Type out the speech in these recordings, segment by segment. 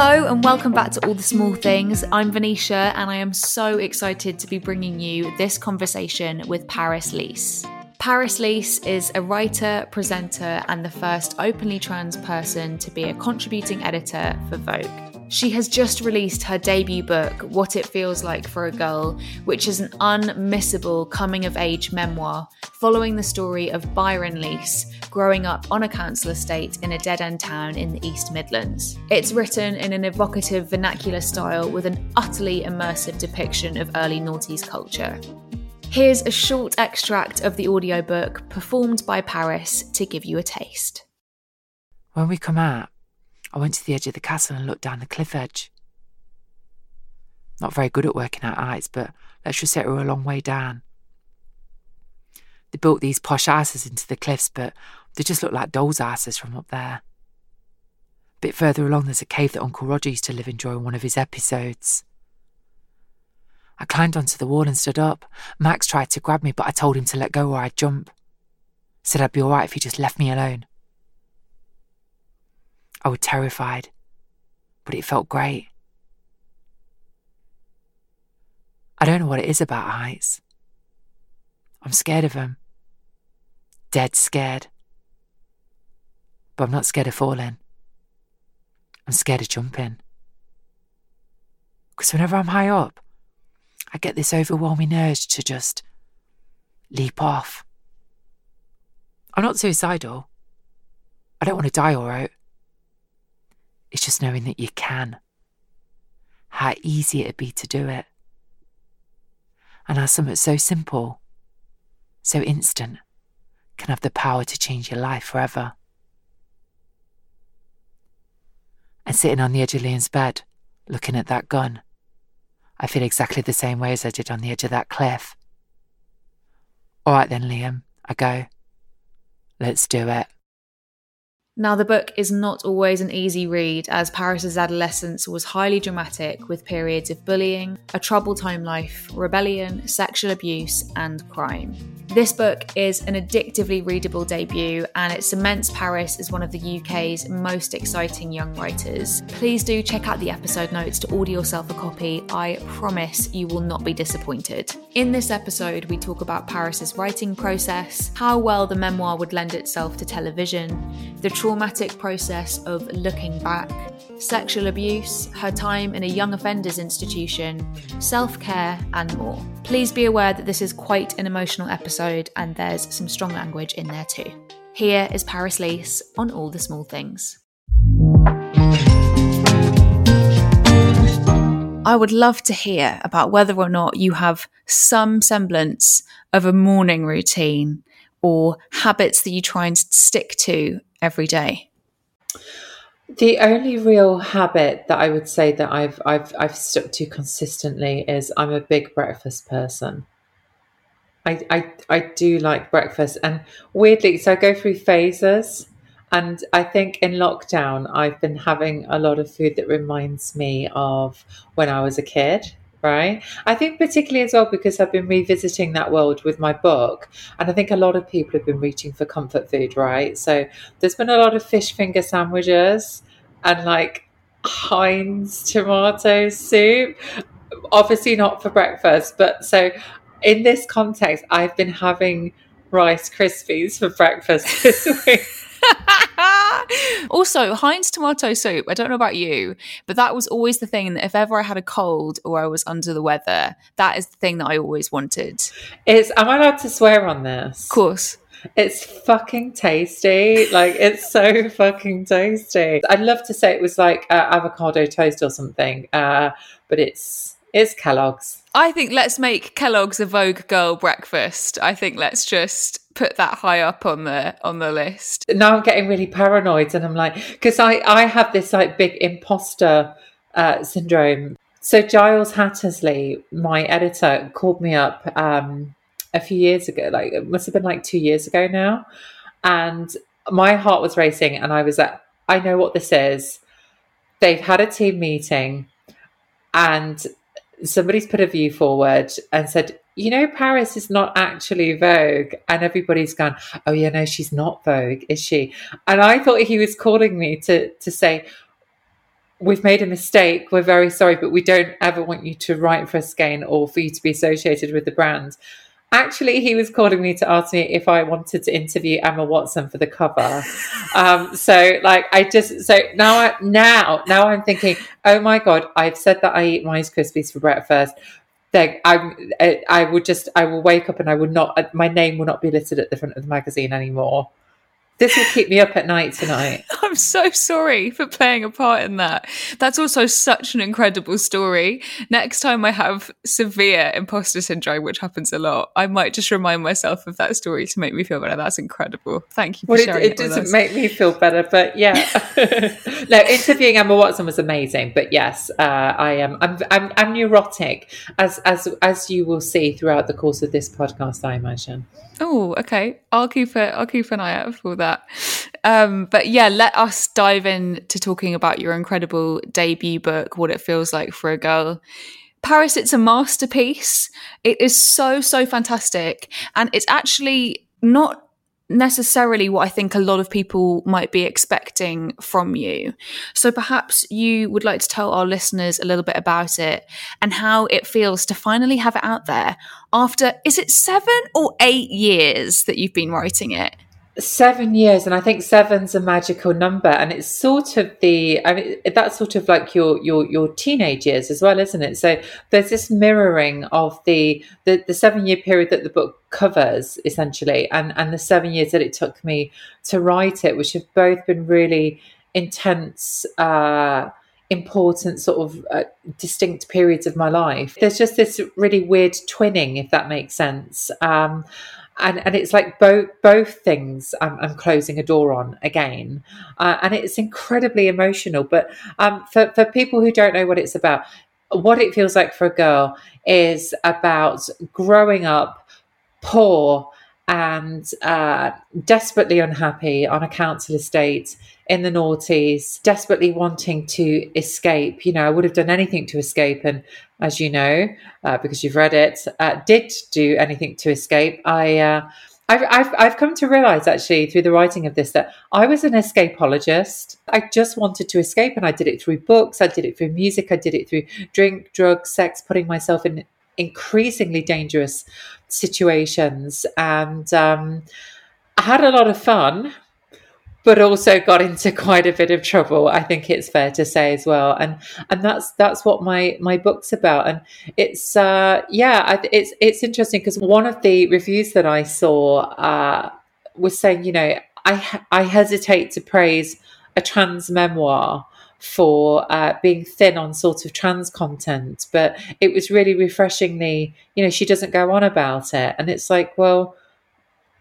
Hello and welcome back to All the Small Things. I'm Venetia and I am so excited to be bringing you this conversation with Paris Lees. Paris Lees is a writer, presenter, and the first openly trans person to be a contributing editor for Vogue. She has just released her debut book, What It Feels Like for a Girl, which is an unmissable coming of age memoir following the story of Byron Lees growing up on a council estate in a dead end town in the East Midlands. It's written in an evocative vernacular style with an utterly immersive depiction of early noughties culture. Here's a short extract of the audiobook performed by Paris to give you a taste. When we come out, I went to the edge of the castle and looked down the cliff edge. Not very good at working out heights, but let's just say we were a long way down. They built these posh houses into the cliffs, but they just look like dolls' houses from up there. A bit further along, there's a cave that Uncle Roger used to live in during one of his episodes. I climbed onto the wall and stood up. Max tried to grab me, but I told him to let go or I'd jump. Said I'd be alright if he just left me alone. I was terrified, but it felt great. I don't know what it is about heights. I'm scared of them. Dead scared. But I'm not scared of falling. I'm scared of jumping. Because whenever I'm high up, I get this overwhelming urge to just leap off. I'm not suicidal. I don't want to die all right. It's just knowing that you can. How easy it'd be to do it. And how something so simple, so instant, can have the power to change your life forever. And sitting on the edge of Liam's bed, looking at that gun, I feel exactly the same way as I did on the edge of that cliff. All right then, Liam, I go. Let's do it. Now, the book is not always an easy read, as Paris's adolescence was highly dramatic with periods of bullying, a troubled home life, rebellion, sexual abuse, and crime. This book is an addictively readable debut and it cements Paris as one of the UK's most exciting young writers. Please do check out the episode notes to order yourself a copy. I promise you will not be disappointed. In this episode, we talk about Paris's writing process, how well the memoir would lend itself to television, the traumatic process of looking back, sexual abuse, her time in a young offenders institution, self care, and more. Please be aware that this is quite an emotional episode and there's some strong language in there too. Here is Paris Lees on all the small things. I would love to hear about whether or not you have some semblance of a morning routine or habits that you try and stick to every day. The only real habit that I would say that I've I've I've stuck to consistently is I'm a big breakfast person. I I, I do like breakfast and weirdly so I go through phases and I think in lockdown I've been having a lot of food that reminds me of when I was a kid right? I think particularly as well because I've been revisiting that world with my book, and I think a lot of people have been reaching for comfort food, right? So there's been a lot of fish finger sandwiches and like Heinz tomato soup. Obviously not for breakfast, but so in this context, I've been having Rice Krispies for breakfast this week. also, Heinz tomato soup. I don't know about you, but that was always the thing that if ever I had a cold or I was under the weather, that is the thing that I always wanted. Is am I allowed to swear on this? Of course. It's fucking tasty. Like it's so fucking tasty. I'd love to say it was like uh, avocado toast or something, uh, but it's It's Kellogg's. I think let's make Kellogg's a Vogue girl breakfast. I think let's just put that high up on the on the list. Now I'm getting really paranoid, and I'm like, because I I have this like big imposter uh, syndrome. So Giles Hattersley, my editor, called me up um, a few years ago. Like it must have been like two years ago now, and my heart was racing, and I was like, I know what this is. They've had a team meeting, and somebody's put a view forward and said, you know, Paris is not actually Vogue. And everybody's gone, oh, yeah, no, she's not Vogue, is she? And I thought he was calling me to, to say, we've made a mistake. We're very sorry, but we don't ever want you to write for us again or for you to be associated with the brand. Actually, he was calling me to ask me if I wanted to interview Emma Watson for the cover. um, so, like, I just so now, I, now, now I'm thinking, oh my god, I've said that I eat Rice Krispies for breakfast. Then I'm, I would just, I will wake up and I would not, my name will not be listed at the front of the magazine anymore. This will keep me up at night tonight. I'm so sorry for playing a part in that. That's also such an incredible story. Next time I have severe imposter syndrome, which happens a lot, I might just remind myself of that story to make me feel better. That's incredible. Thank you for well, sharing it, it doesn't make me feel better, but yeah. no, interviewing Emma Watson was amazing, but yes, uh, I am. I'm, I'm, I'm neurotic, as as as you will see throughout the course of this podcast. I imagine. Oh, okay. I'll keep it. I'll keep an eye out for that. Um, but yeah, let us dive into talking about your incredible debut book, what it feels like for a girl. Paris, it's a masterpiece. It is so so fantastic, and it's actually not necessarily what I think a lot of people might be expecting from you. So perhaps you would like to tell our listeners a little bit about it and how it feels to finally have it out there after, is it seven or eight years that you've been writing it? Seven years and i think seven's a magical number and it's sort of the i mean that's sort of like your your your teenage years as well isn't it? So there's this mirroring of the the, the seven year period that the book covers essentially and and the seven years that it took me to write it which have both been really intense uh important sort of uh, distinct periods of my life. There's just this really weird twinning if that makes sense. Um and and it's like both both things I'm, I'm, closing a door on again, uh, and it's incredibly emotional. But um, for for people who don't know what it's about, what it feels like for a girl is about growing up poor and uh, desperately unhappy on a council estate in the noughties, desperately wanting to escape. You know, I would have done anything to escape, and as you know, uh, because you've read it, uh, did do anything to escape. I. Uh, I've, I've, I've come to realize actually through the writing of this that I was an escapologist. I just wanted to escape and I did it through books, I did it through music, I did it through drink, drugs, sex, putting myself in increasingly dangerous situations. And um, I had a lot of fun, but also got into quite a bit of trouble. I think it's fair to say as well, and and that's that's what my my book's about. And it's uh, yeah, it's it's interesting because one of the reviews that I saw uh, was saying, you know, I I hesitate to praise a trans memoir for uh, being thin on sort of trans content, but it was really refreshingly, you know, she doesn't go on about it, and it's like, well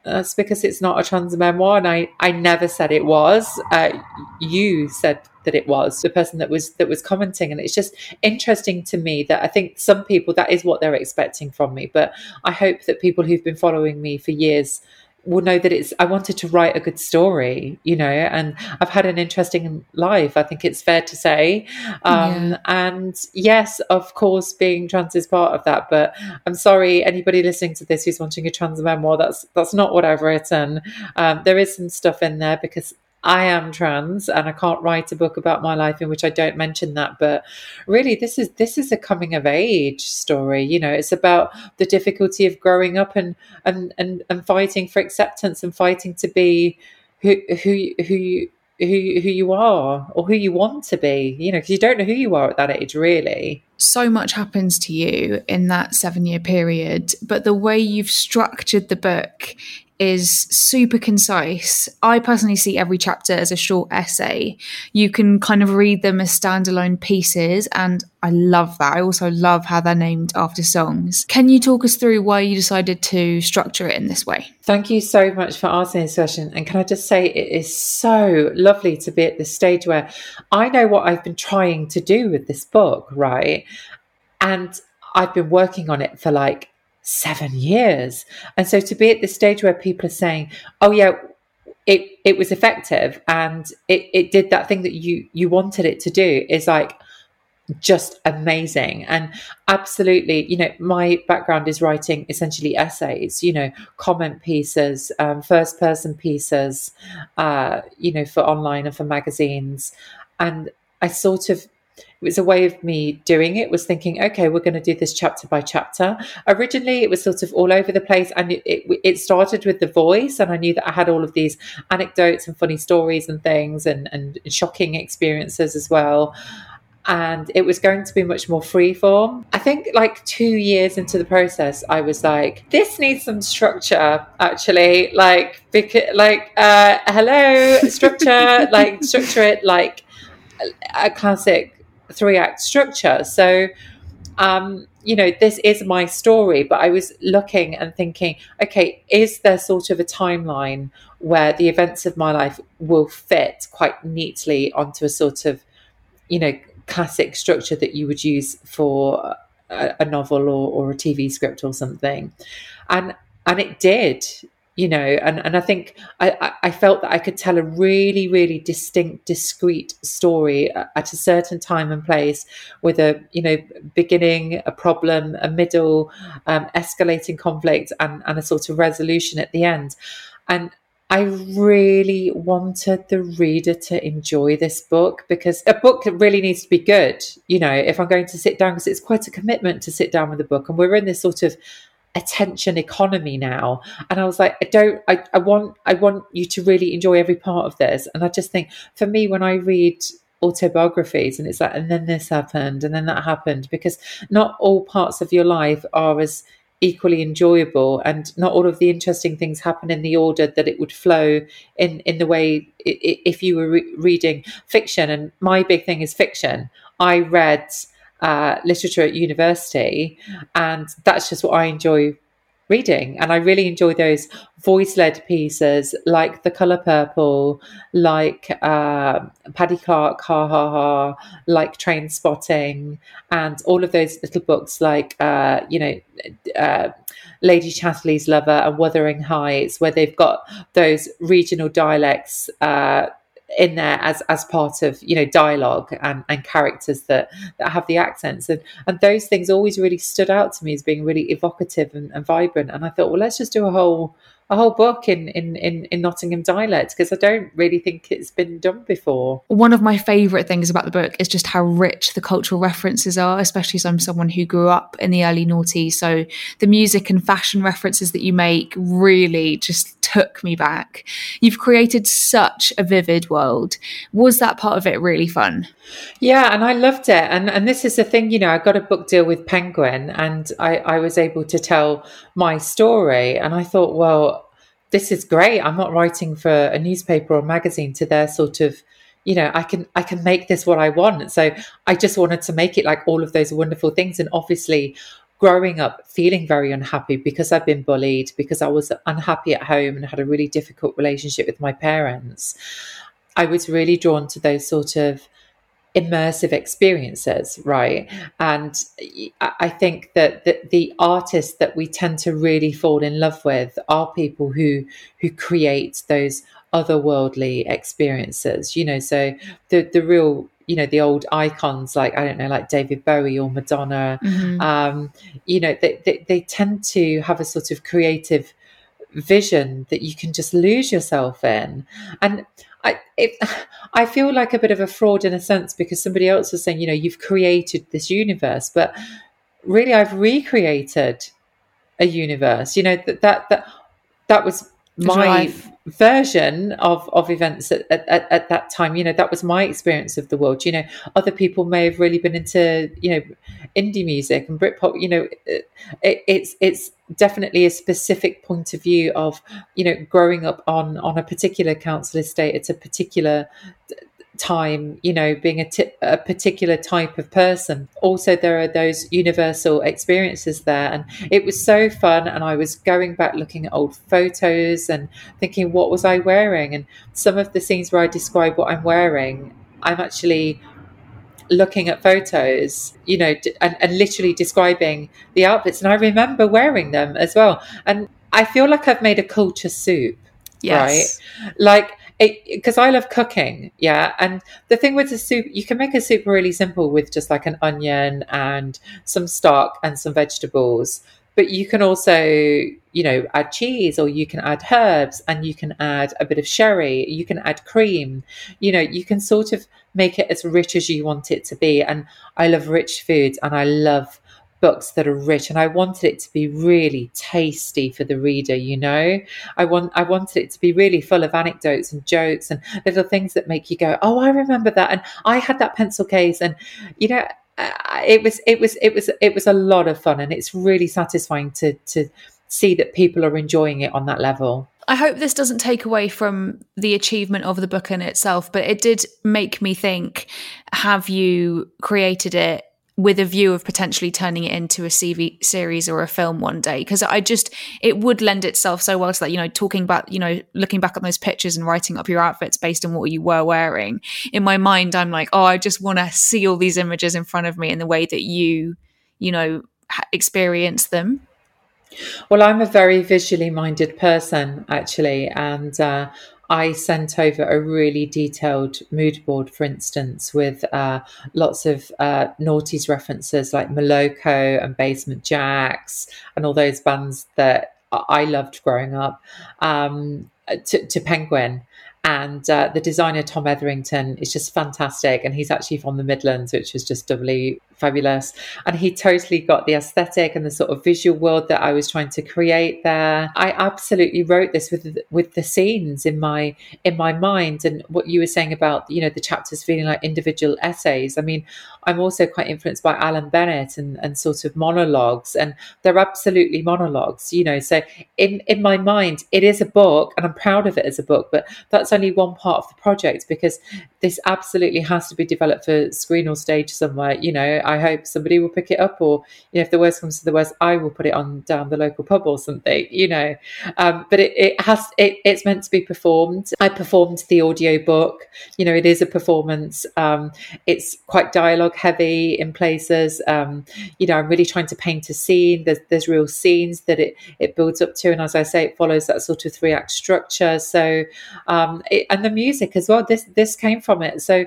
that's because it's not a trans memoir, and I, I never said it was. Uh, you said that it was the person that was that was commenting, and it's just interesting to me that I think some people that is what they're expecting from me. But I hope that people who've been following me for years will know that it's I wanted to write a good story, you know, and I've had an interesting life. I think it's fair to say. Um, yeah. And yes, of course, being trans is part of that. But I'm sorry, anybody listening to this who's wanting a trans memoir, that's that's not what I've written. Um, there is some stuff in there because I am trans and I can't write a book about my life in which I don't mention that. But really, this is this is a coming of age story. You know, it's about the difficulty of growing up and and and, and fighting for acceptance and fighting to be who who who you who who you are or who you want to be you know because you don't know who you are at that age really so much happens to you in that 7 year period but the way you've structured the book is super concise. I personally see every chapter as a short essay. You can kind of read them as standalone pieces, and I love that. I also love how they're named after songs. Can you talk us through why you decided to structure it in this way? Thank you so much for asking this question. And can I just say, it is so lovely to be at this stage where I know what I've been trying to do with this book, right? And I've been working on it for like seven years. And so to be at the stage where people are saying, oh, yeah, it, it was effective and it, it did that thing that you, you wanted it to do is like, just amazing and absolutely you know my background is writing essentially essays you know comment pieces um, first person pieces uh, you know for online and for magazines and i sort of it was a way of me doing it was thinking okay we're going to do this chapter by chapter originally it was sort of all over the place and it, it, started with the voice and i knew that i had all of these anecdotes and funny stories and things and, and shocking experiences as well and it was going to be much more freeform. I think like two years into the process, I was like, this needs some structure, actually. Like, because, like, uh, hello, structure, like, structure it like a classic three act structure. So, um, you know, this is my story, but I was looking and thinking, okay, is there sort of a timeline where the events of my life will fit quite neatly onto a sort of, you know, classic structure that you would use for a, a novel or, or a TV script or something. And and it did you know and, and i think I, I felt that i could tell a really really distinct discrete story at a certain time and place with a you know beginning a problem a middle um, escalating conflict and, and a sort of resolution at the end and I really wanted the reader to enjoy this book because a book really needs to be good. You know, if I'm going to sit down, because it's quite a commitment to sit down with a book, and we're in this sort of attention economy now. And I was like, I don't, I, I want, I want you to really enjoy every part of this. And I just think, for me, when I read autobiographies, and it's like, and then this happened, and then that happened, because not all parts of your life are as equally enjoyable and not all of the interesting things happen in the order that it would flow in in the way if you were re- reading fiction and my big thing is fiction i read uh, literature at university and that's just what i enjoy reading. And I really enjoy those voice led pieces like The Colour Purple, like uh, Paddy Clarke, Ha Ha Ha, like Trainspotting, and all of those little books like, uh, you know, uh, Lady Chatterley's Lover and Wuthering Heights, where they've got those regional dialects uh, in there as as part of you know dialogue and, and characters that that have the accents. And and those things always really stood out to me as being really evocative and, and vibrant. And I thought well let's just do a whole a whole book in in in, in Nottingham dialect because I don't really think it's been done before. One of my favourite things about the book is just how rich the cultural references are, especially as I'm someone who grew up in the early noughties. So the music and fashion references that you make really just took me back. You've created such a vivid world. Was that part of it really fun? Yeah, and I loved it. And and this is the thing, you know, I got a book deal with Penguin and I, I was able to tell my story. And I thought, well, this is great. I'm not writing for a newspaper or magazine to their sort of you know i can i can make this what i want so i just wanted to make it like all of those wonderful things and obviously growing up feeling very unhappy because I've been bullied, because I was unhappy at home and had a really difficult relationship with my parents, I was really drawn to those sort of immersive experiences, right? And I think that the, the, artists that we tend to really fall in love with are people who who create those otherworldly experiences. You know, so the the real you know the old icons like I don't know like David Bowie or Madonna. Mm-hmm. Um, you know, they, they they tend to have a sort of creative vision that you can just lose yourself in and I it, I feel like a bit of a fraud in a sense because somebody else was saying, you know, you've created this universe, but really I've recreated a universe. You know that that that that was my version of of events at, at, at, that time you know that was my experience of the world. You know other people may have really been into you know indie music and britpop you know it, it's it's definitely a specific point of view of you know growing up on on a particular council estate it's a particular time, you know, being a, t- a particular type of person. Also, there are those universal experiences there. And it was so fun. And I was going back looking at old photos and thinking, what was I wearing? And some of the scenes where I describe what I'm wearing, I'm actually looking at photos, you know, and, and literally describing the outfits. And I remember wearing them as well. And I feel like I've made a culture soup. Yes. Right. Like because I love cooking, yeah. And the thing with the soup, you can make a soup really simple with just like an onion and some stock and some vegetables. But you can also, you know, add cheese or you can add herbs and you can add a bit of sherry, you can add cream. You know, you can sort of make it as rich as you want it to be. And I love rich foods and I love books that are rich and I wanted it to be really tasty for the reader you know? I want I wanted it to be really full of anecdotes and jokes and little things that make you go oh I remember that and I had that pencil case and you know it was it was it was it was a lot of fun and it's really satisfying to to see that people are enjoying it on that level. I hope this doesn't take away from the achievement of the book in itself, but it did make me think have you created it with a view of potentially turning it into a CV series or a film one day because I just it would lend itself so well to that you know talking about you know looking back at those pictures and writing up your outfits based on what you were wearing. In my mind I'm like oh I just want to see all these images in front of me in the way that you you know experience them. Well I'm a very visually minded person actually and uh, I sent over a really detailed mood board, for instance, with uh, lots of uh, references like Moloko and Basement Jaxx and all those bands that I loved growing up um, to, to Penguin. And uh, the designer Tom Etherington is just fantastic, and he's actually from the Midlands, which is just doubly fabulous. And he totally got the aesthetic and the sort of visual world that I was trying to create there. I absolutely wrote this with with the scenes in my in my mind and what you were saying about you know the chapters feeling like individual essays. I mean, I'm also quite influenced by Alan Bennett and, and sort of monologues, and they're absolutely monologues, you know. So in in my mind, it is a book, and I'm proud of it as a book, but that's only one part of the project because this absolutely has to be developed for screen or stage somewhere, you know I hope somebody will pick it up, or you know, if the worst comes to the worst, I will put it on down the local pub or something, you know. Um, but it, it has it, it's meant to be performed. I performed the audio book. You know, it is a performance. Um, it's quite dialogue heavy in places. Um, you know, I'm really trying to paint a scene. There's there's real scenes that it it builds up to, and as I say, it follows that sort of three act structure. So, um, it, and the music as well. This this came from it. So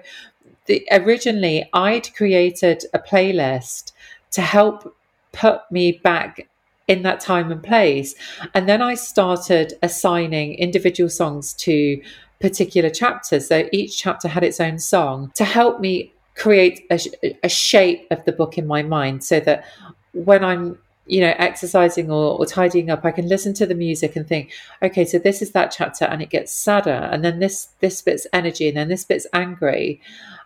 the, originally I'd created a playlist to help put me back in that time and place. And then I started assigning individual songs to particular chapters. So each chapter had its own song to help me create a, a shape of the book in my mind so that when I'm you know exercising or, or tidying up i can listen to the music and think okay so this is that chapter and it gets sadder and then this this bit's energy and then this bit's angry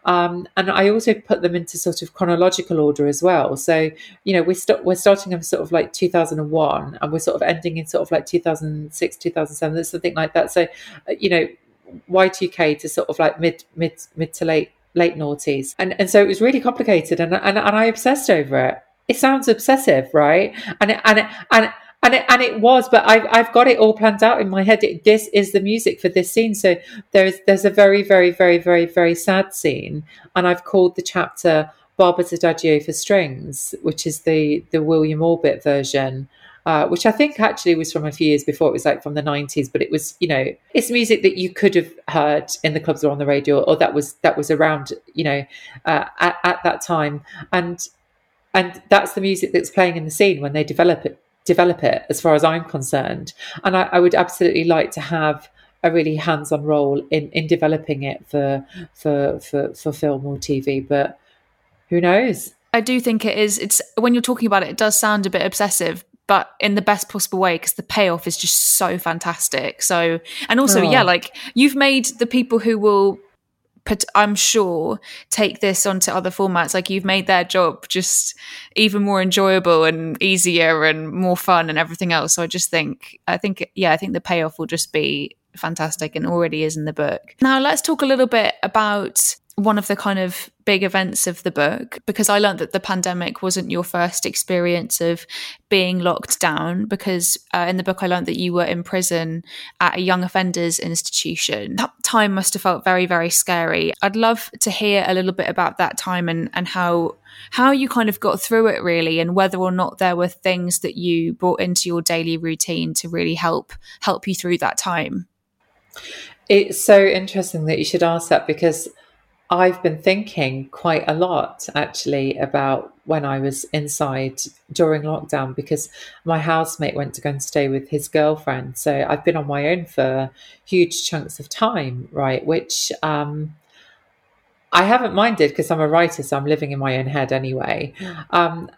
um, and I also put them into sort of chronological order as well. So, you know, we st- we're starting in sort of like 2001 and we're sort of ending in sort of like 2006, 2007, something like that. So, uh, you know, Y2K to sort of like mid, mid, mid to late, late noughties. And, and so it was really complicated and, and, and I obsessed over it. It sounds obsessive, right? And, and, and, and it, and it was, but I've I've got it all planned out in my head. It, this is the music for this scene. So there's there's a very very very very very sad scene, and I've called the chapter Barber's Adagio for Strings," which is the the William Orbit version. Uh, which I think actually was from a few years before. It was like from the nineties, but it was, you know, it's music that you could have heard in the clubs or on the radio, or that was that was around, you know, uh, at, at that time. And and that's the music that's playing in the scene when they develop it develop it as far as I'm concerned. And I, I would absolutely like to have a really hands-on role in, in developing it for, for for for film or TV. But who knows? I do think it is. It's when you're talking about it, it does sound a bit obsessive. but in the best possible way because the payoff is just so fantastic. So, and also, Oh. yeah, like you've made the people who will, I'm sure, take this onto other formats. Like you've made their job just even more enjoyable and easier and more fun and everything else. So I just think, I think, yeah, I think the payoff will just be fantastic and already is in the book. Now, let's talk a little bit about one of the kind of big events of the book because I learned that the pandemic wasn't your first experience of being locked down. Because uh, in the book, I learned that you were in prison at a young offenders institution. That time must have felt very, very scary. I'd love to hear a little bit about that time and, and how how you kind of got through it really and whether or not there were things that you brought into your daily routine to really help help you through that time It's so interesting that you should ask that because I've been thinking quite a lot actually about when I was inside during lockdown because my housemate went to go and stay with his girlfriend. So I've been on my own for huge chunks of time, right? Which um, I haven't minded because I'm a writer, so I'm living in my own head anyway. Um,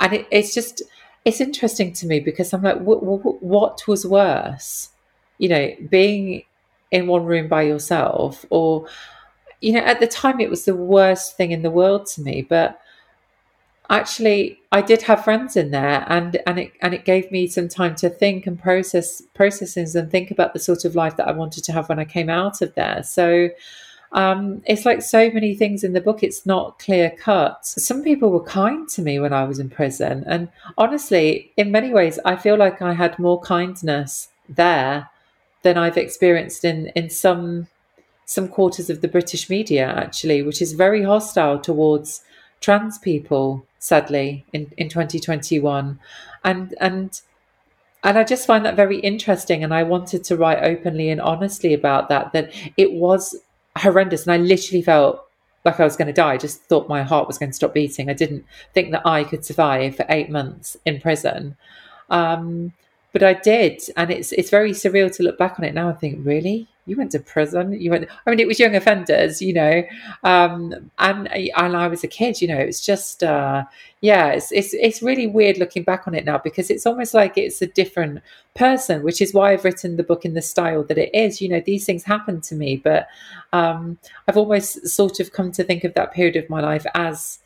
and it, it's just, it's interesting to me because I'm like, what was worse? You know, being in one room by yourself or you know at the time it was the worst thing in the world to me but actually I did have friends in there and and it and it gave me some time to think and process processes and think about the sort of life that I wanted to have when I came out of there. So um, it's like so many things in the book it's not clear cut. Some people were kind to me when I was in prison and honestly in many ways I feel like I had more kindness there than I've experienced in in some some quarters of the British media actually, which is very hostile towards trans people, sadly, in, in 2021. And and and I just find that very interesting. And I wanted to write openly and honestly about that, that it was horrendous. And I literally felt like I was going to die. I just thought my heart was going to stop beating. I didn't think that I could survive for eight months in prison. Um, but I did, and it's it's very surreal to look back on it now and think, really, you went to prison? You went? I mean, it was young offenders, you know, um, and and I was a kid, you know. It's just, uh, yeah, it's it's it's really weird looking back on it now because it's almost like it's a different person, which is why I've written the book in the style that it is. You know, these things happen to me, but um, I've almost sort of come to think of that period of my life as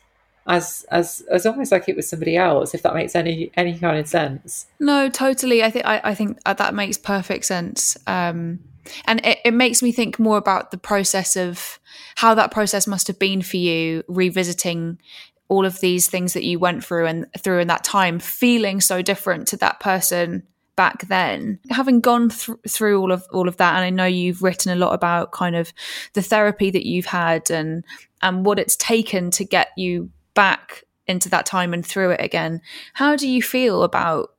as as as almost like it was somebody else if that makes any any kind of sense No, totally. I think I, I think that makes perfect sense. Um, and it, it makes me think more about the process of how that process must have been for you, revisiting all of these things that you went through and through in that time, feeling so different to that person back then. Having gone thr through all of all of that, and I know you've written a lot about kind of the therapy that you've had and and what it's taken to get you back into that time and through it again. How do you feel about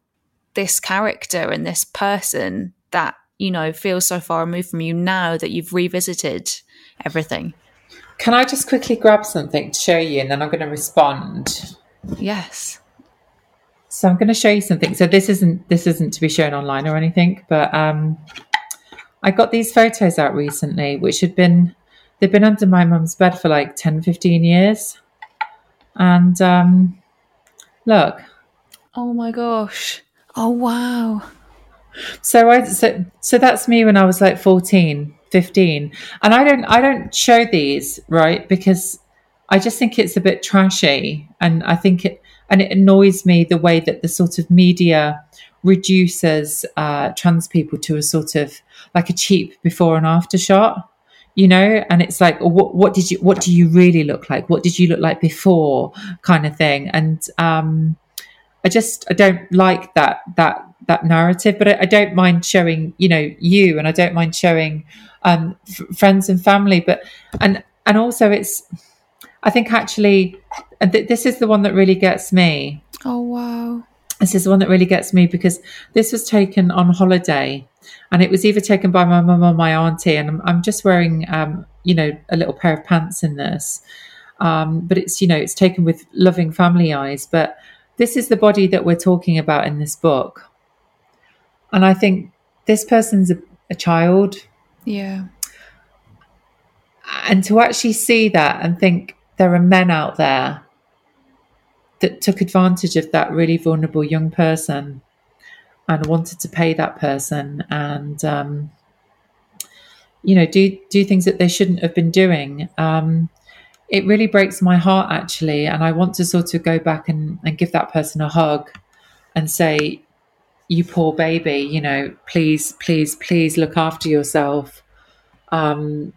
this character and this person that you know feels so far removed from you now that you've revisited everything? can i just quickly grab something to show you and then i'm going to respond Yes. so i'm going to show you something so this isn't this isn't to be shown online or anything but um i got these photos out recently which had been they've been under my mum's bed for like 10 15 years and um look Oh my gosh. Oh wow. So I so so that's me when I was like 14, 15. And I don't I don't show these, right? Because I just think it's a bit trashy. And I think it and it annoys me the way that the sort of media reduces uh, trans people to a sort of like a cheap before and after shot you know? And it's like what what did you what do you really look like? What did you look like before? kind of thing. And um I just I don't like that that that narrative, but I, I don't mind showing you know you, and I don't mind showing um, f- friends and family, but and and also it's I think actually and th- this is the one that really gets me. Oh wow. This is the one that really gets me because this was taken on holiday, and it was either taken by my mum or my auntie, and I'm, I'm just wearing um, you know a little pair of pants in this, um, but it's you know it's taken with loving family eyes, but this is the body that we're talking about in this book. And I think this person's a, a child. Yeah. And to actually see that and think there are men out there that took advantage of that really vulnerable young person and wanted to pay that person and um, you know do do things that they shouldn't have been doing um, it really breaks my heart actually and i want to sort of go back and, and give that person a hug and say you poor baby you know please please please look after yourself. Um,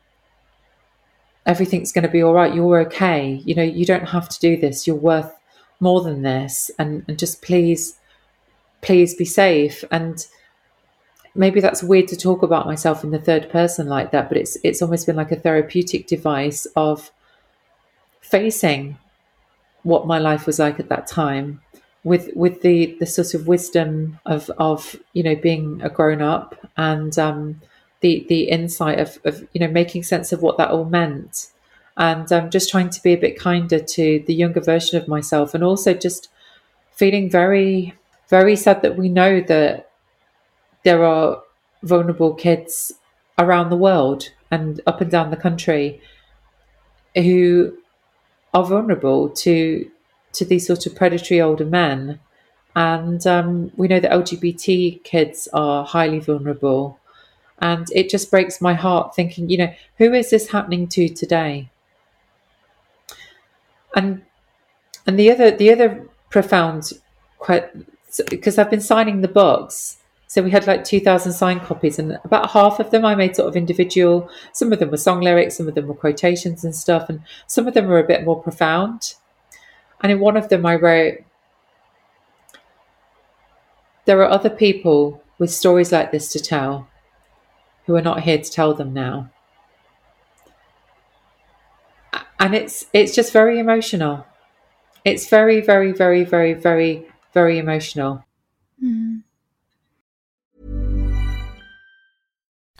everything's going to be all right. You're okay. You know you don't have to do this. You're worth more than this. And, and just please please be safe. And maybe that's weird to talk about myself in the third person like that but it's it's almost been like a therapeutic device of facing what my life was like at that time with with the the sort of wisdom of of you know being a grown up and um, the the insight of, of you know making sense of what that all meant. And um, just trying to be a bit kinder to the younger version of myself and also just feeling very very sad that we know that there are vulnerable kids around the world and up and down the country who are vulnerable to to these sort of predatory older men. And um, we know that LGBT kids are highly vulnerable. And it just breaks my heart thinking, you know, who is this happening to today? And and the other the other profound quite because I've been signing the books so we had like 2,000 signed copies, and about half of them I made sort of individual. Some of them were song lyrics, some of them were quotations and stuff, and some of them were a bit more profound. And in one of them, I wrote, There are other people with stories like this to tell who are not here to tell them now. And it's it's just very emotional. It's very, very, very, very, very, very emotional. Mm.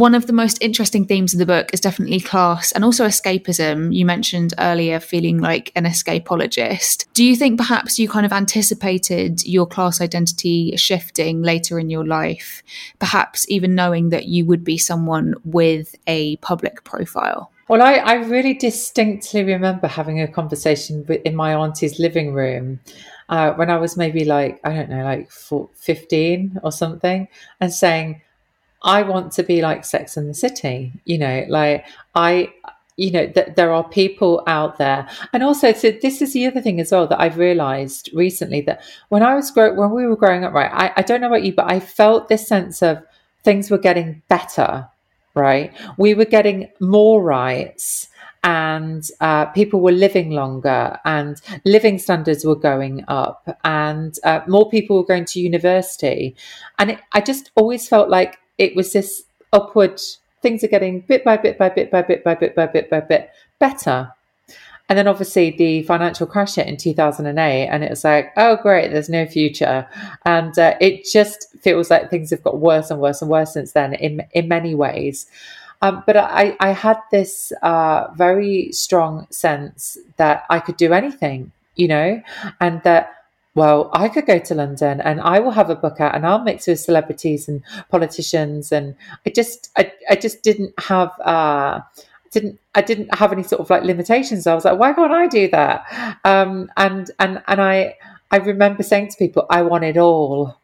One of the most interesting themes of the book is definitely class and also escapism. You mentioned earlier feeling like an escapologist. Do you think perhaps you kind of anticipated your class identity shifting later in your life, perhaps even knowing that you would be someone with a public profile? Well, I, I really distinctly remember having a conversation in my auntie's living room uh, when I was maybe like, I don't know, like 15 or something, and saying, I want to be like Sex and the City, you know, like I, you know, that there are people out there. And also, so this is the other thing as well that I've realized recently that when I was grow- when we were growing up, right, I, I don't know about you, but I felt this sense of things were getting better, right? We were getting more rights and uh, people were living longer and living standards were going up and uh, more people were going to university and it, i just always felt like it was this upward things are getting bit by bit by bit by bit by bit by bit by bit better. And then obviously the financial crash hit in 2008, and it was like, oh, great, there's no future. And uh, it just feels like things have got worse and worse and worse since then in, in many ways. Um, but I, I had this uh, very strong sense that I could do anything, you know, and that well, I could go to London and I will have a book out and I'll mix with celebrities and politicians. And I just, I, I just didn't have, uh, didn't, I didn't have any sort of like limitations. I was like, why can't I do that? Um, and, and, and I, I remember saying to people, I want it all.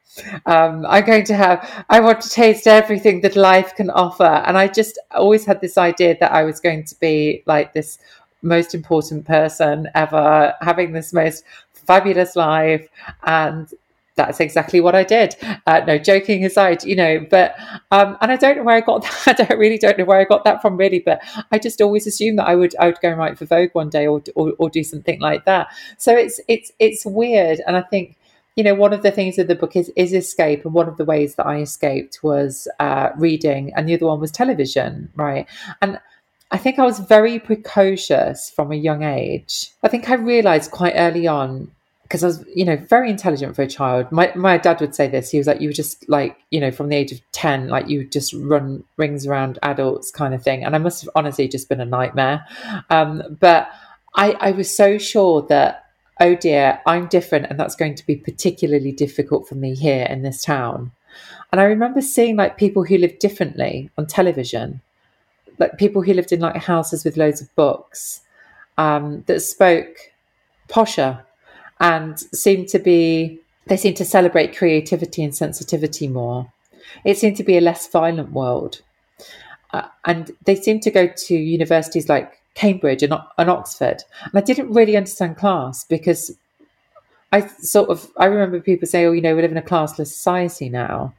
Um, I'm going to have, I want to taste everything that life can offer. And I just always had this idea that I was going to be like this most important person ever, having this most fabulous life. And that's exactly what I did. Uh, no, joking aside, you know, but, um, and I don't know where I got that. I don't really don't know where I got that from really, but I just always assumed that I would, I would go and write for Vogue one day or, or, or do something like that. So it's, it's, it's weird. And I think, you know, one of the things of the book is, is escape. And one of the ways that I escaped was, uh, reading and the other one was television. Right. And, I think I was very precocious from a young age. I think I realized quite early on because I was, you know, very intelligent for a child. My my dad would say this. He was like, you were just like, you know, from the age of ten, like you would just run rings around adults, kind of thing. And I must have honestly just been a nightmare. Um, but I I was so sure that oh dear, I'm different, and that's going to be particularly difficult for me here in this town. And I remember seeing like people who lived differently on television, like people who lived in like houses with loads of books um, that spoke posher and seem to be they seem to celebrate creativity and sensitivity more. It seemed to be a less violent world, uh, and they seem to go to universities like Cambridge and, and Oxford. And I didn't really understand class because I sort of I remember people say, "Oh, you know, we live in a classless society now,"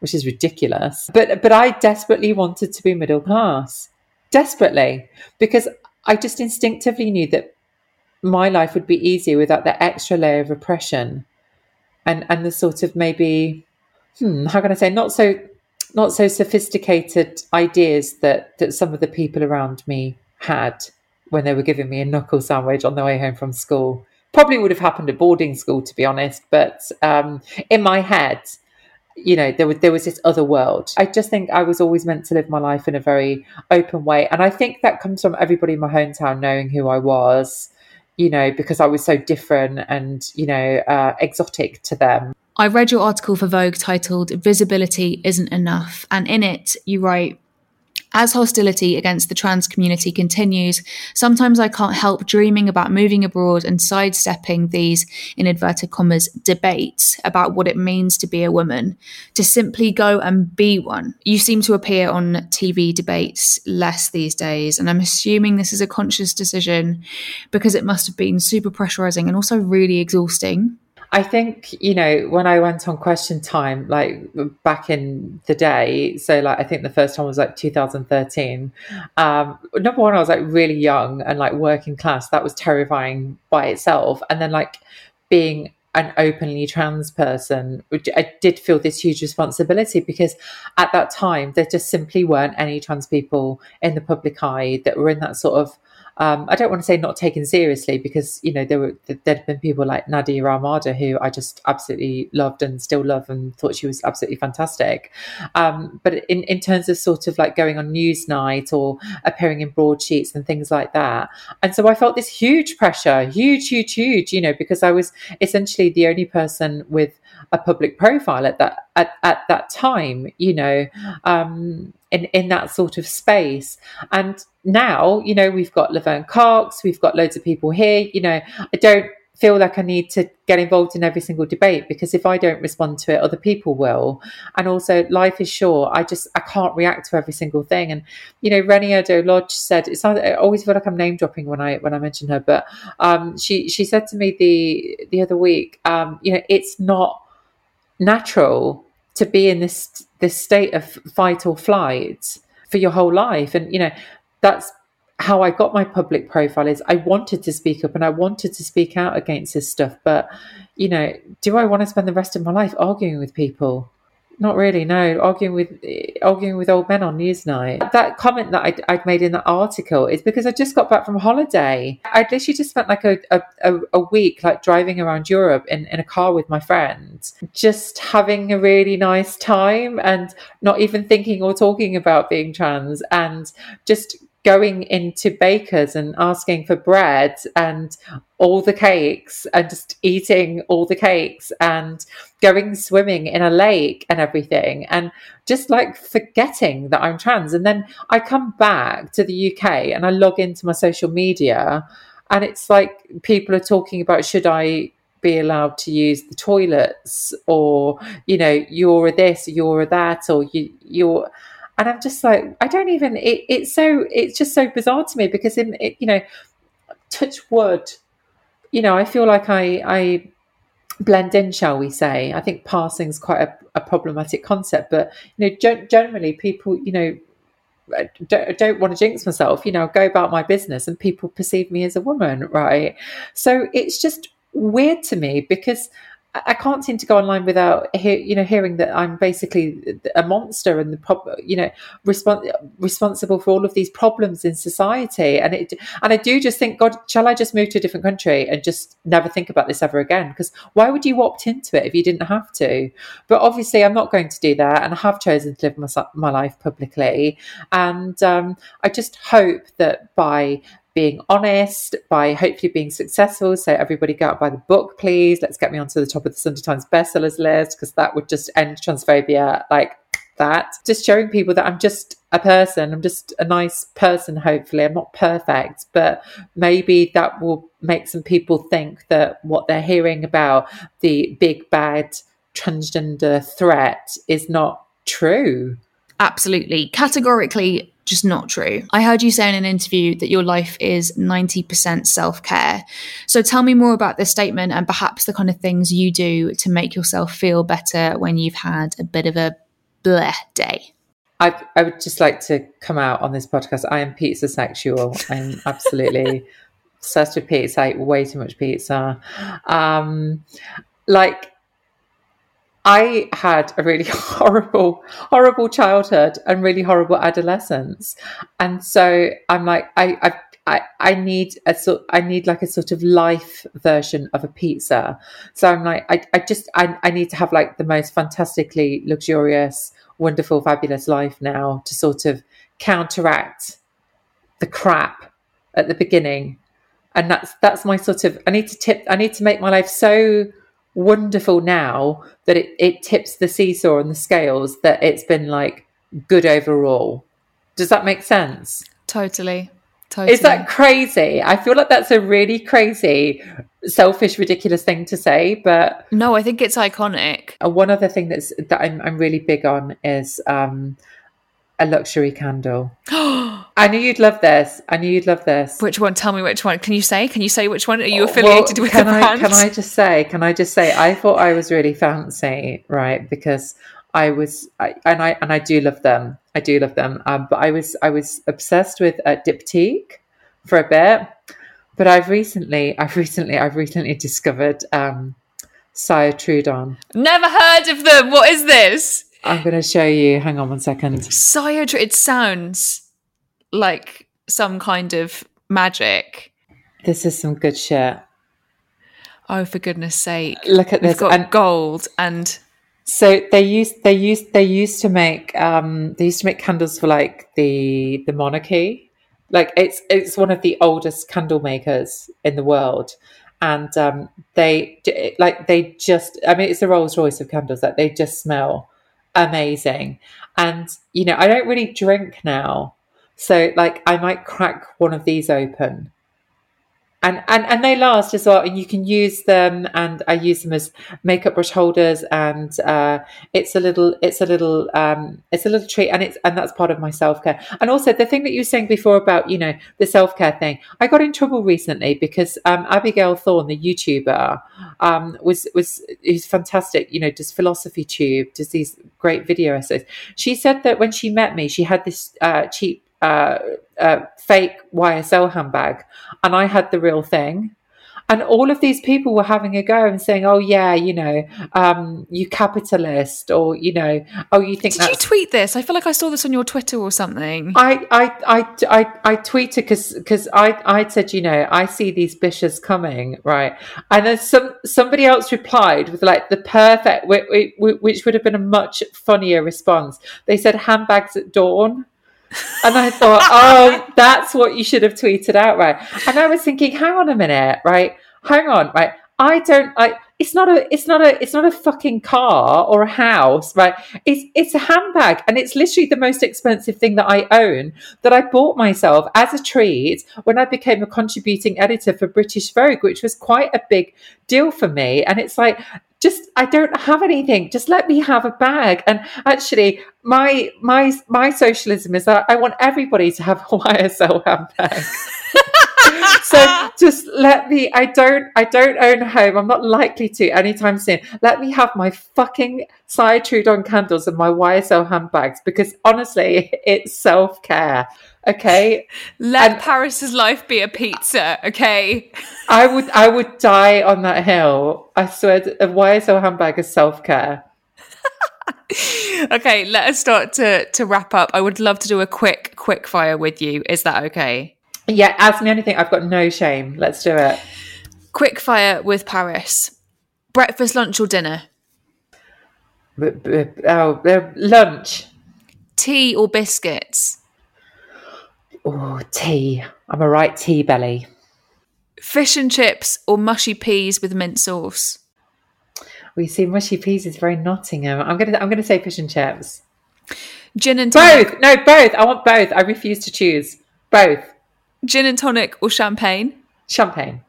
which is ridiculous. But but I desperately wanted to be middle class, desperately, because I just instinctively knew that my life would be easier without the extra layer of oppression and and the sort of maybe hmm, how can I say not so not so sophisticated ideas that that some of the people around me had when they were giving me a knuckle sandwich on the way home from school. Probably would have happened at boarding school, to be honest. But um, in my head, you know, there was there was this other world. I just think I was always meant to live my life in a very open way, and I think that comes from everybody in my hometown knowing who I was you know, because I was so different and, you know, uh, exotic to them. I read your article for Vogue titled Visibility Isn't Enough. And in it, you write, as hostility against the trans community continues, sometimes I can't help dreaming about moving abroad and sidestepping these, in inverted commas, debates about what it means to be a woman, to simply go and be one. You seem to appear on TV debates less these days, and I'm assuming this is a conscious decision because it must have been super pressurizing and also really exhausting. I think, you know, when I went on question time, like back in the day, so like I think the first time was like 2013. Um, number one, I was like really young and like working class. That was terrifying by itself. And then like being an openly trans person, I did feel this huge responsibility because at that time there just simply weren't any trans people in the public eye that were in that sort of um, I don't want to say not taken seriously because you know there were there'd been people like Nadia Almada who I just absolutely loved and still love and thought she was absolutely fantastic. Um, but in in terms of sort of like going on Newsnight or appearing in broadsheets and things like that, and so I felt this huge pressure, huge, huge, huge, you know, because I was essentially the only person with a public profile at that at, at that time, you know, um, in in that sort of space. And now, you know, we've got Laverne Cox, we've got loads of people here. You know, I don't feel like I need to get involved in every single debate because if I don't respond to it, other people will. And also, life is short. I just I can't react to every single thing. And you know, Reni Eddo-Lodge said it sounds. I always feel like I'm name dropping when I when I mention her, but um, she she said to me the the other week, um, you know, it's not natural to be in this this state of fight or flight for your whole life. And you know that's how I got my public profile is I wanted to speak up and I wanted to speak out against this stuff. But you know do I want to spend the rest of my life arguing with people not really, no. Arguing with arguing with old men on Newsnight. That comment that I'd, I'd, made in that article is because I just got back from holiday. I'd literally just spent like a, a, a week like driving around Europe in, in a car with my friends, just having a really nice time and not even thinking or talking about being trans and just going into bakers and asking for bread and all the cakes and just eating all the cakes and going swimming in a lake and everything and just like forgetting that I'm trans. And then I come back to the UK and I log into my social media and it's like people are talking about should I be allowed to use the toilets or you know you're this you're that or you you're and i'm just like i don't even it, it's so it's just so bizarre to me because in it, you know touch wood you know i feel like i i blend in shall we say i think passing is quite a, a problematic concept but you know generally people you know don't, don't want to jinx myself, you know, go about my business and people perceive me as a woman, right? So it's just weird to me because I can't seem to go online without hear, you know hearing that I'm basically a monster and the you know respons- responsible for all of these problems in society. And it and I do just think God shall I just move to a different country and just never think about this ever again? Because why would you opt into it if you didn't have to? But obviously I'm not going to do that and I have chosen to live my, my life publicly. And um, I just hope that by being honest, by hopefully being successful. So everybody go out buy the book, please. Let's get me onto the top of the Sunday Times bestsellers list because that would just end transphobia like that. Just showing people that I'm just a person. I'm just a nice person, hopefully. I'm not perfect, but maybe that will make some people think that what they're hearing about the big bad transgender threat is not true. Absolutely. Categorically just not true. I heard you say in an interview that your life is 90% self care. So tell me more about this statement and perhaps the kind of things you do to make yourself feel better when you've had a bit of a bleh day. I, I would just like to come out on this podcast. I am pizza sexual. I'm absolutely obsessed with pizza. I eat way too much pizza. Um, like I had a really horrible, horrible childhood and really horrible adolescence, and so I'm like, I, I, I, I need a sort, I need like a sort of life version of a pizza. So I'm like, I, I just, I, I need to have like the most fantastically luxurious, wonderful, fabulous life now to sort of counteract the crap at the beginning, and that's that's my sort of. I need to tip. I need to make my life so wonderful now that it, it tips the seesaw and the scales that it's been like good overall. Does that make sense? Totally. Totally. Is that crazy? I feel like that's a really crazy, selfish, ridiculous thing to say, but no, I think it's iconic. One other thing that's that I'm, I'm really big on is um, a luxury candle. I knew you'd love this. I knew you'd love this. Which one? Tell me which one. Can you say? Can you say which one? Are you affiliated well, with can the brand? I, can I just say? Can I just say? I thought I was really fancy, right? Because I was, I, and I and I do love them. I do love them. Um, but I was I was obsessed with uh, Diptyque for a bit. But I've recently, I've recently, I've recently discovered um, Cire Trudon. Never heard of them. What is this? I'm going to show you. Hang on one second. Cire, it sounds like some kind of magic. This is some good shit. Oh, for goodness sake! Look at this. We've got and gold and. So they used they used they used to make um they used to make candles for like the the monarchy, like it's it's one of the oldest candle makers in the world, and um they like they just I mean it's a Rolls Royce of candles that they just smell amazing, and you know I don't really drink now, so like I might crack one of these open. And, and and they last as well, and you can use them. And I use them as makeup brush holders, and uh, it's a little, it's a little, um, it's a little treat, and it's and that's part of my self care. And also the thing that you were saying before about you know the self care thing, I got in trouble recently because um, Abigail Thorn, the YouTuber, um, was was who's fantastic. You know, does philosophy tube, does these great video essays. She said that when she met me, she had this uh, cheap uh, uh, fake YSL handbag, and I had the real thing. And all of these people were having a go and saying, "Oh yeah, you know, um, you capitalist," or you know, "Oh, you think." Did you tweet this? I feel like I saw this on your Twitter or something. I I I I, I tweeted because because I I said, you know, I see these bishes coming, right? And then some somebody else replied with like the perfect, which would have been a much funnier response. They said handbags at dawn. And I thought, oh, that's what you should have tweeted out, right? And I was thinking, hang on a minute, right? Hang on, right? I don't, I, it's not a it's not a it's not a fucking car or a house, right? It's it's a handbag and it's literally the most expensive thing that I own that I bought myself as a treat when I became a contributing editor for British Vogue, which was quite a big deal for me. And it's like just I don't have anything. Just let me have a bag. And actually, my my my socialism is that I want everybody to have a YSL handbag. so just let me i don't i don't own a home. I'm not likely to anytime soon. Let me have my fucking Cire Trudon candles and my ysl handbags because honestly it's self-care okay? Let and paris's life be a pizza okay? I would i would die on that hill. I swear a ysl handbag is self-care. Okay let us start to to wrap up. I would love to do a quick quick fire with you. Is that okay yeah, ask me anything. I've got no shame. Let's do it. Quick fire with Paris. Breakfast, lunch, or dinner? B- b- oh, uh, lunch. Tea or biscuits? Oh, tea. I'm a right tea belly. Fish and chips or mushy peas with mint sauce? We see mushy peas is very Nottingham. I'm gonna I'm gonna say fish and chips. Gin and tonic. Both. No, both. I want both. I refuse to choose. Both. Gin and tonic or champagne? Champagne.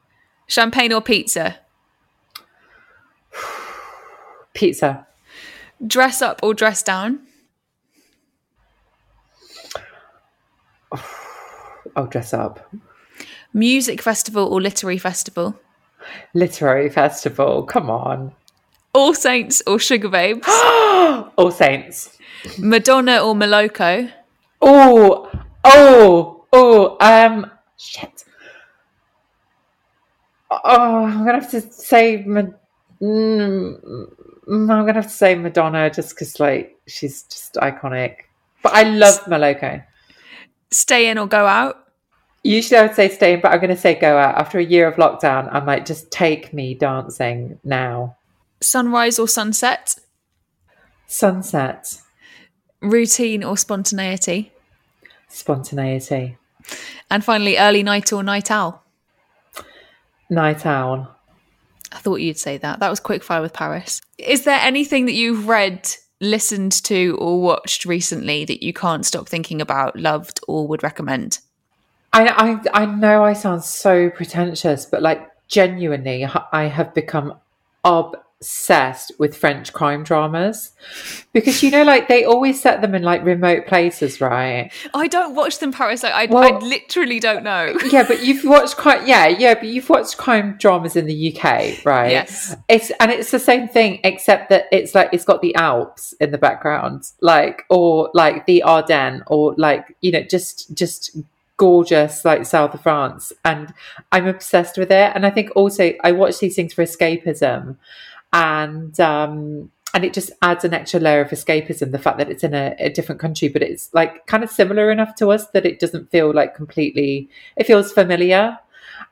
Champagne or pizza? Pizza. Dress up or dress down? I'll dress up. Music festival or literary festival? Literary festival. Come on. All Saints or Sugababes? All Saints. Madonna or Moloko? Oh, oh, Oh, um, shit. Oh, I'm gonna have to say, mm, I'm gonna have to say Madonna just because, like, she's just iconic. But I love Moloko. Stay in or go out? Usually I would say stay in, but I'm going to say go out. After a year of lockdown, I'm like, just take me dancing now. Sunrise or sunset? Sunset. Routine or spontaneity? Spontaneity. And finally, early night or night owl? Night owl. I thought you'd say that. That was quickfire with Paris. Is there anything that you've read, listened to, or watched recently that you can't stop thinking about, loved, or would recommend? I, I, I know I sound so pretentious, but like genuinely, I have become ob obsessed with French crime dramas because you know, like they always set them in like remote places, right? I don't watch them, Paris. Like, I, well, I literally don't know. yeah, but you've watched crime. Yeah, yeah, but you've watched crime dramas in the UK, right? Yes. It's and it's the same thing, except that it's like it's got the Alps in the background, like or like the Ardennes, or like you know, just just gorgeous like south of france and i'm obsessed with it and i think also i watch these things for escapism and um, and it just adds an extra layer of escapism. The fact that it's in a, a, different country, but it's like kind of similar enough to us that it doesn't feel like completely. It feels familiar.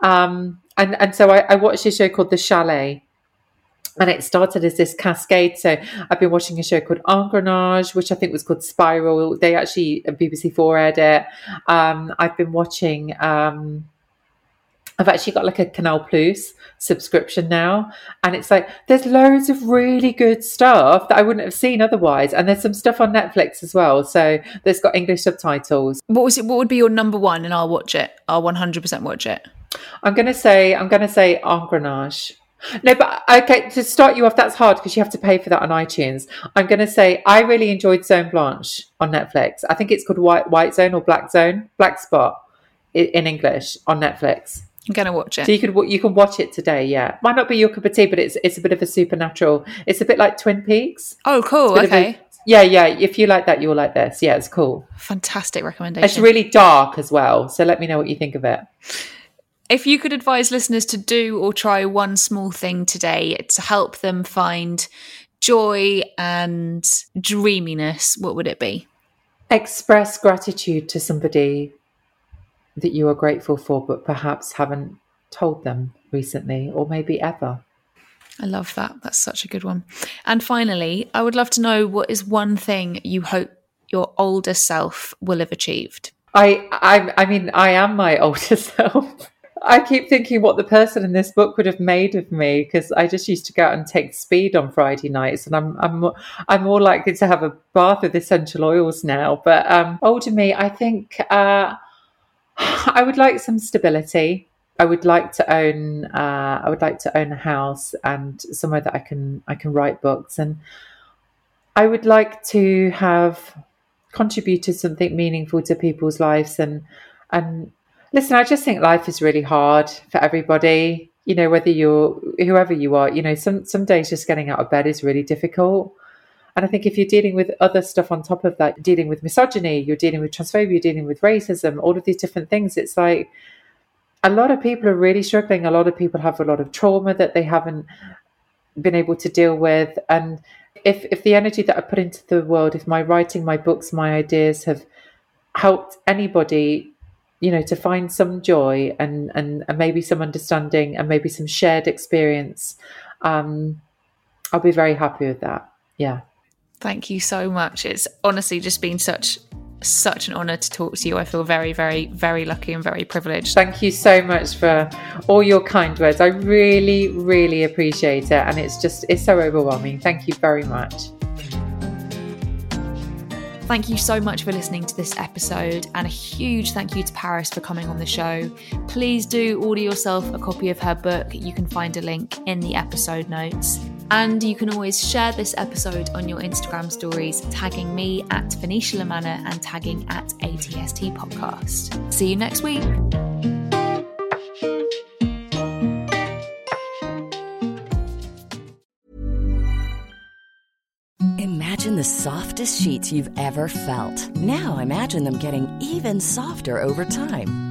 Um, and and so I, I watched a show called The Chalet, and it started as this cascade. So I've been watching a show called Engrenage, which I think was called Spiral. They actually BBC Four aired it. Um, I've been watching. Um, I've actually got like a Canal Plus subscription now, and it's like there's loads of really good stuff that I wouldn't have seen otherwise, and there's some stuff on Netflix as well. So that's got English subtitles. What was it? What would be your number one? And I'll watch it. I'll 100% watch it. I'm gonna say I'm gonna say Engrenage. No, but okay, to start you off, that's hard because you have to pay for that on iTunes. I'm going to say I really enjoyed Zone Blanche on Netflix. I think it's called White White Zone or Black Zone, Black Spot in English on Netflix. I'm gonna watch it. So you could you can watch it today. Yeah, might not be your cup of tea, but it's it's a bit of a supernatural. It's a bit like Twin Peaks. Oh, cool. Okay. A, yeah, yeah. If you like that, you'll like this. Yeah, it's cool. Fantastic recommendation. It's really dark as well. So let me know what you think of it. If you could advise listeners to do or try one small thing today to help them find joy and dreaminess, what would it be? Express gratitude to somebody that you are grateful for, but perhaps haven't told them recently or maybe ever? I love that. That's such a good one. And finally, I would love to know what is one thing you hope your older self will have achieved. I, I, I mean, I am my older self. I keep thinking what the person in this book would have made of me because I just used to go out and take speed on Friday nights, and I'm I'm I'm more likely to have a bath with essential oils now. But um, older me, I think uh, I would like some stability. I would like to own uh, I would like to own a house and somewhere that I can I can write books. And I would like to have contributed something meaningful to people's lives. And and listen I just think life is really hard for everybody. You know whether you're whoever you are you know some some days just getting out of bed is really difficult and I think if you're dealing with other stuff on top of that dealing with misogyny you're dealing with transphobia you're dealing with racism all of these different things it's like a lot of people are really struggling a lot of people have a lot of trauma that they haven't been able to deal with and if if the energy that I put into the world, if my writing, my books, my ideas have helped anybody, you know, to find some joy and and, and maybe some understanding and maybe some shared experience, um, I'll be very happy with that. Yeah. Thank you so much. It's honestly just been such such an honor to talk to you. I feel very, very, very lucky and very privileged. Thank you so much for all your kind words. I really, really appreciate it. And it's just, it's so overwhelming. Thank you very much. Thank you so much for listening to this episode, and a huge thank you to Paris for coming on the show. Please do order yourself a copy of her book. You can find a link in the episode notes. And you can always share this episode on your Instagram stories, tagging me at Venetia La Manna and tagging at ATST Podcast. See you next week. Imagine the softest sheets you've ever felt. Now imagine them getting even softer over time.